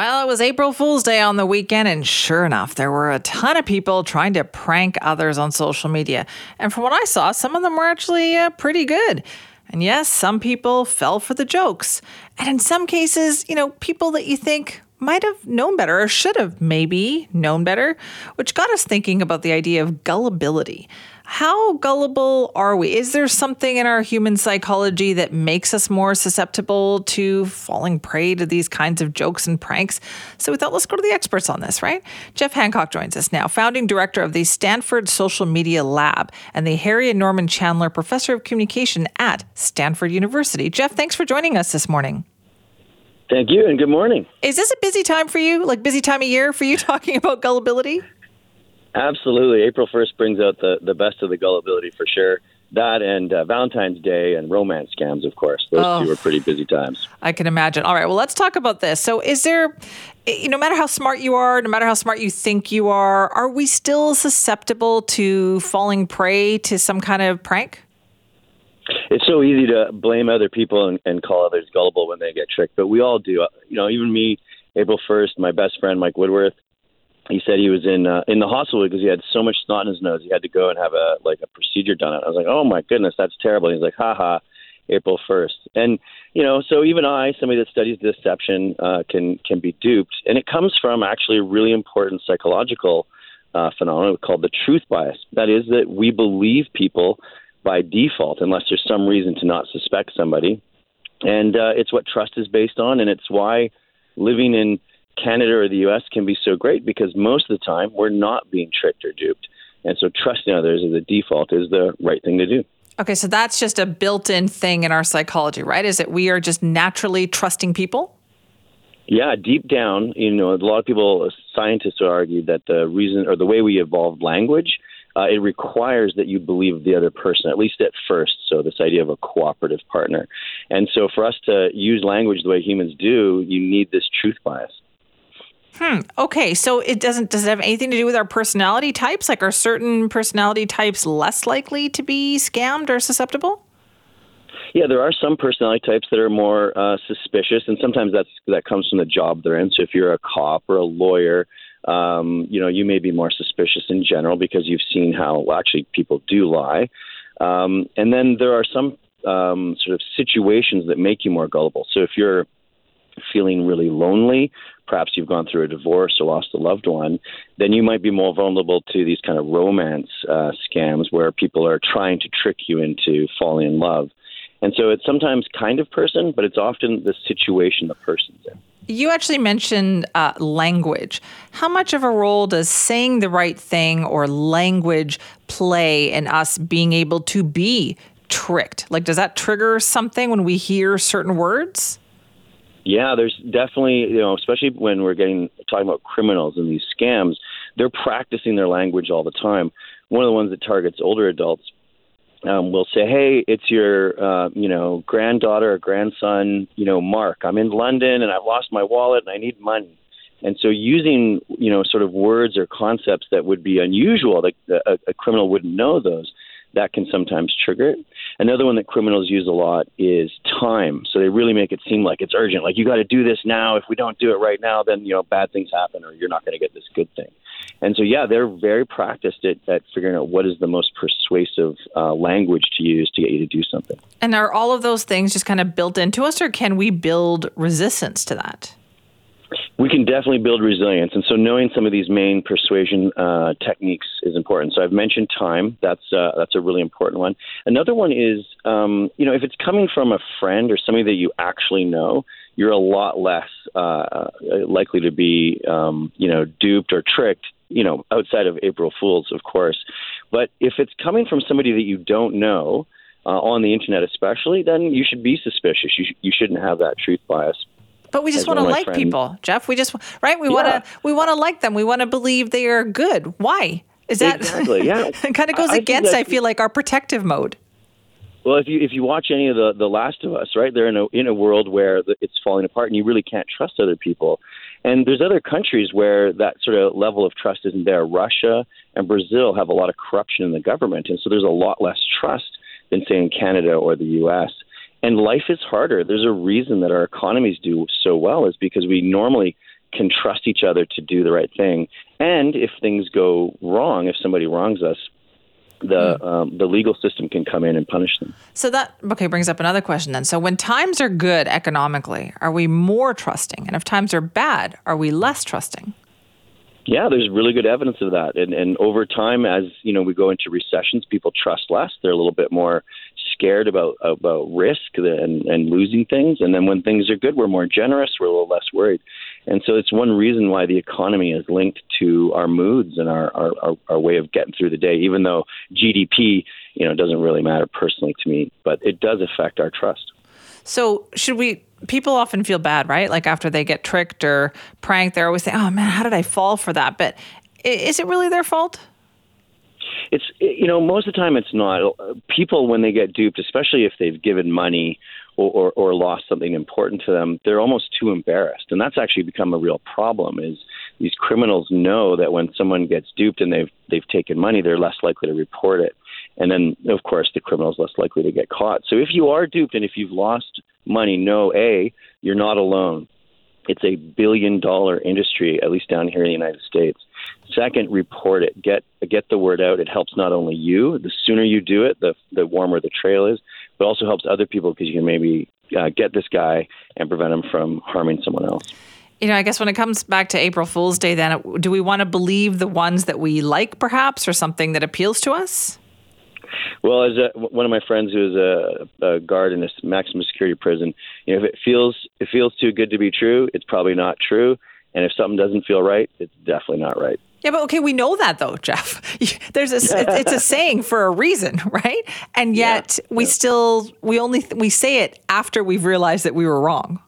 Well, it was April Fool's Day on the weekend, and sure enough, there were a ton of people trying to prank others on social media. And from what I saw, some of them were actually uh, pretty good. And yes, some people fell for the jokes. And in some cases, you know, people that you think might have known better or should have maybe known better, which got us thinking about the idea of gullibility. How gullible are we? Is there something in our human psychology that makes us more susceptible to falling prey to these kinds of jokes and pranks? So we thought, let's go to the experts on this, right? Jeff Hancock joins us now, founding director of the Stanford Social Media Lab and the Harry and Norman Chandler Professor of Communication at Stanford University. Jeff, thanks for joining us this morning. Thank you, and good morning. Is this a busy time for you? Like busy time of year for you talking about gullibility? Absolutely. April 1st brings out the, the best of the gullibility for sure. That and uh, Valentine's Day and romance scams, of course. Those oh, two are pretty busy times. I can imagine. All right. Well, let's talk about this. So, is there, no matter how smart you are, no matter how smart you think you are, are we still susceptible to falling prey to some kind of prank? It's so easy to blame other people and, and call others gullible when they get tricked, but we all do. You know, even me, April 1st, my best friend, Mike Woodworth, he said he was in uh, in the hospital because he had so much snot in his nose. He had to go and have a like a procedure done. I was like, oh my goodness, that's terrible. He's like, ha ha, April first. And you know, so even I, somebody that studies deception, uh, can can be duped, and it comes from actually a really important psychological uh, phenomenon called the truth bias. That is that we believe people by default unless there's some reason to not suspect somebody, and uh, it's what trust is based on, and it's why living in Canada or the US can be so great because most of the time we're not being tricked or duped. And so trusting others as a default is the right thing to do. Okay, so that's just a built in thing in our psychology, right? Is that we are just naturally trusting people? Yeah, deep down, you know, a lot of people, scientists would argue that the reason or the way we evolved language, uh, it requires that you believe the other person, at least at first. So, this idea of a cooperative partner. And so, for us to use language the way humans do, you need this truth bias. Hmm. Okay. So it doesn't does it have anything to do with our personality types? Like are certain personality types less likely to be scammed or susceptible? Yeah, there are some personality types that are more uh, suspicious, and sometimes that's that comes from the job they're in. So if you're a cop or a lawyer, um, you know you may be more suspicious in general because you've seen how well, actually people do lie. Um, and then there are some um, sort of situations that make you more gullible. So if you're feeling really lonely, perhaps you've gone through a divorce or lost a loved one, then you might be more vulnerable to these kind of romance uh, scams where people are trying to trick you into falling in love. And so it's sometimes kind of person, but it's often the situation the person's in. You actually mentioned uh, language. How much of a role does saying the right thing or language play in us being able to be tricked? Like, does that trigger something when we hear certain words? Yeah, there's definitely, you know, especially when we're getting talking about criminals and these scams, they're practicing their language all the time. One of the ones that targets older adults um, will say, "Hey, it's your, uh, you know, granddaughter or grandson, you know, Mark. I'm in London and I've lost my wallet and I need money." And so, using, you know, sort of words or concepts that would be unusual, like a, a criminal wouldn't know those that can sometimes trigger it. Another one that criminals use a lot is time. So they really make it seem like it's urgent. Like you got to do this now. If we don't do it right now, then you know bad things happen, or you're not going to get this good thing. And so yeah, they're very practiced at, at figuring out what is the most persuasive uh, language to use to get you to do something. And are all of those things just kind of built into us, or can we build resistance to that? We can definitely build resilience. And so knowing some of these main persuasion uh, techniques is important. So I've mentioned time. That's uh, that's a really important one. Another one is, um, you know, if it's coming from a friend or somebody that you actually know, you're a lot less uh, likely to be, um, you know, duped or tricked. You know, outside of April Fools, of course. But if it's coming from somebody that you don't know, uh, on the internet especially, then you should be suspicious. You, sh- you shouldn't have that truth bias. But we just want to one of my like friends- people, Jeff. We just right. We want to we want to like them. We want to believe they are good. Why is that? Exactly, yeah. it kind of goes I- against. I feel like our protective mode. Well, if you if you watch any of the the Last of Us, right, they're in a in a world where the, it's falling apart, and you really can't trust other people. And there's other countries where that sort of level of trust isn't there. Russia and Brazil have a lot of corruption in the government, and so there's a lot less trust than say in Canada or the U.S. And life is harder. There's a reason that our economies do so well is because we normally can trust each other to do the right thing. And if things go wrong, if somebody wrongs us, the um, the legal system can come in and punish them. So that okay brings up another question then. So when times are good economically, are we more trusting? And if times are bad, are we less trusting? Yeah, there's really good evidence of that. And and over time, as you know, we go into recessions, people trust less. They're a little bit more scared about about risk and and losing things. And then when things are good, we're more generous. We're a little less worried. And so it's one reason why the economy is linked to our moods and our our, our, our way of getting through the day. Even though GDP, you know, doesn't really matter personally to me, but it does affect our trust. So should we? People often feel bad, right? Like after they get tricked or pranked, they're always saying, "Oh man, how did I fall for that?" But is it really their fault? It's you know most of the time it's not. People when they get duped especially if they've given money or, or, or lost something important to them they're almost too embarrassed. And that's actually become a real problem is these criminals know that when someone gets duped and they've they've taken money they're less likely to report it. And then of course the criminal's less likely to get caught. So if you are duped and if you've lost money know a you're not alone. It's a billion dollar industry, at least down here in the United States. Second, report it. Get get the word out. It helps not only you. The sooner you do it, the the warmer the trail is, but also helps other people because you can maybe uh, get this guy and prevent him from harming someone else. You know, I guess when it comes back to April Fool's Day, then do we want to believe the ones that we like, perhaps, or something that appeals to us? Well, as a, one of my friends who is a, a guard in a maximum security prison, you know, if it feels it feels too good to be true, it's probably not true. And if something doesn't feel right, it's definitely not right. Yeah, but okay, we know that though, Jeff. There's a it's, it's a saying for a reason, right? And yet we still we only we say it after we've realized that we were wrong.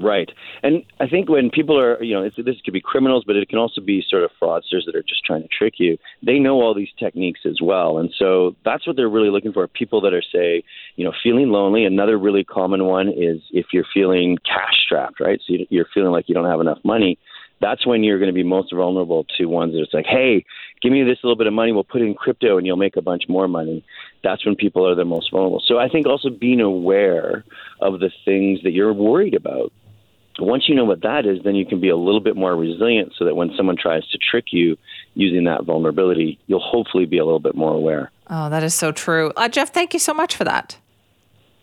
Right. And I think when people are, you know, it's, this could be criminals, but it can also be sort of fraudsters that are just trying to trick you. They know all these techniques as well. And so that's what they're really looking for. People that are, say, you know, feeling lonely. Another really common one is if you're feeling cash strapped, right? So you're feeling like you don't have enough money. That's when you're going to be most vulnerable to ones that it's like, hey, give me this little bit of money, we'll put it in crypto and you'll make a bunch more money. That's when people are the most vulnerable. So I think also being aware of the things that you're worried about once you know what that is, then you can be a little bit more resilient so that when someone tries to trick you using that vulnerability, you'll hopefully be a little bit more aware. Oh, that is so true. Uh, Jeff, thank you so much for that.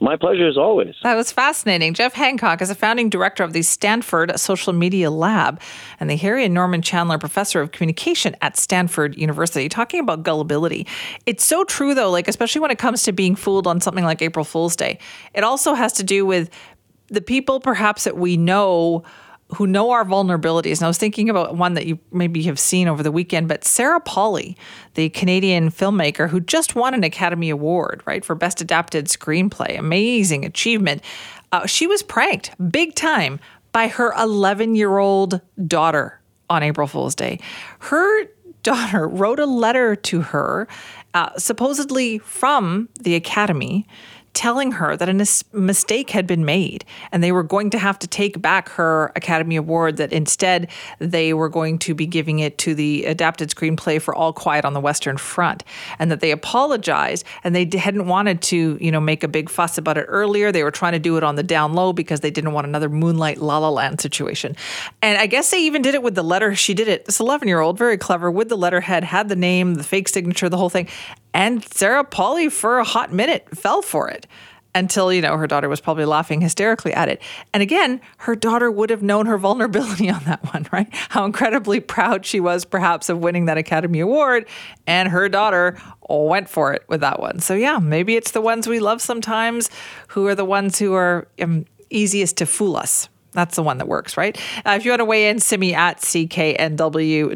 My pleasure as always. That was fascinating. Jeff Hancock is a founding director of the Stanford Social Media Lab and the Harry and Norman Chandler Professor of Communication at Stanford University, talking about gullibility. It's so true, though, like, especially when it comes to being fooled on something like April Fool's Day. It also has to do with the people perhaps that we know who know our vulnerabilities. And I was thinking about one that you maybe have seen over the weekend, but Sarah Polley, the Canadian filmmaker who just won an Academy Award, right, for Best Adapted Screenplay. Amazing achievement. Uh, she was pranked big time by her 11 year old daughter on April Fool's Day. Her daughter wrote a letter to her, uh, supposedly from the Academy telling her that a mistake had been made and they were going to have to take back her Academy Award, that instead they were going to be giving it to the adapted screenplay for All Quiet on the Western Front, and that they apologized and they hadn't wanted to, you know, make a big fuss about it earlier. They were trying to do it on the down low because they didn't want another Moonlight La La Land situation. And I guess they even did it with the letter. She did it, this 11 year old, very clever, with the letterhead, had the name, the fake signature, the whole thing. And Sarah Polley, for a hot minute, fell for it until, you know, her daughter was probably laughing hysterically at it. And again, her daughter would have known her vulnerability on that one, right? How incredibly proud she was, perhaps, of winning that Academy Award. And her daughter went for it with that one. So, yeah, maybe it's the ones we love sometimes who are the ones who are um, easiest to fool us. That's the one that works, right? Uh, if you want to weigh in, me at cknw.com.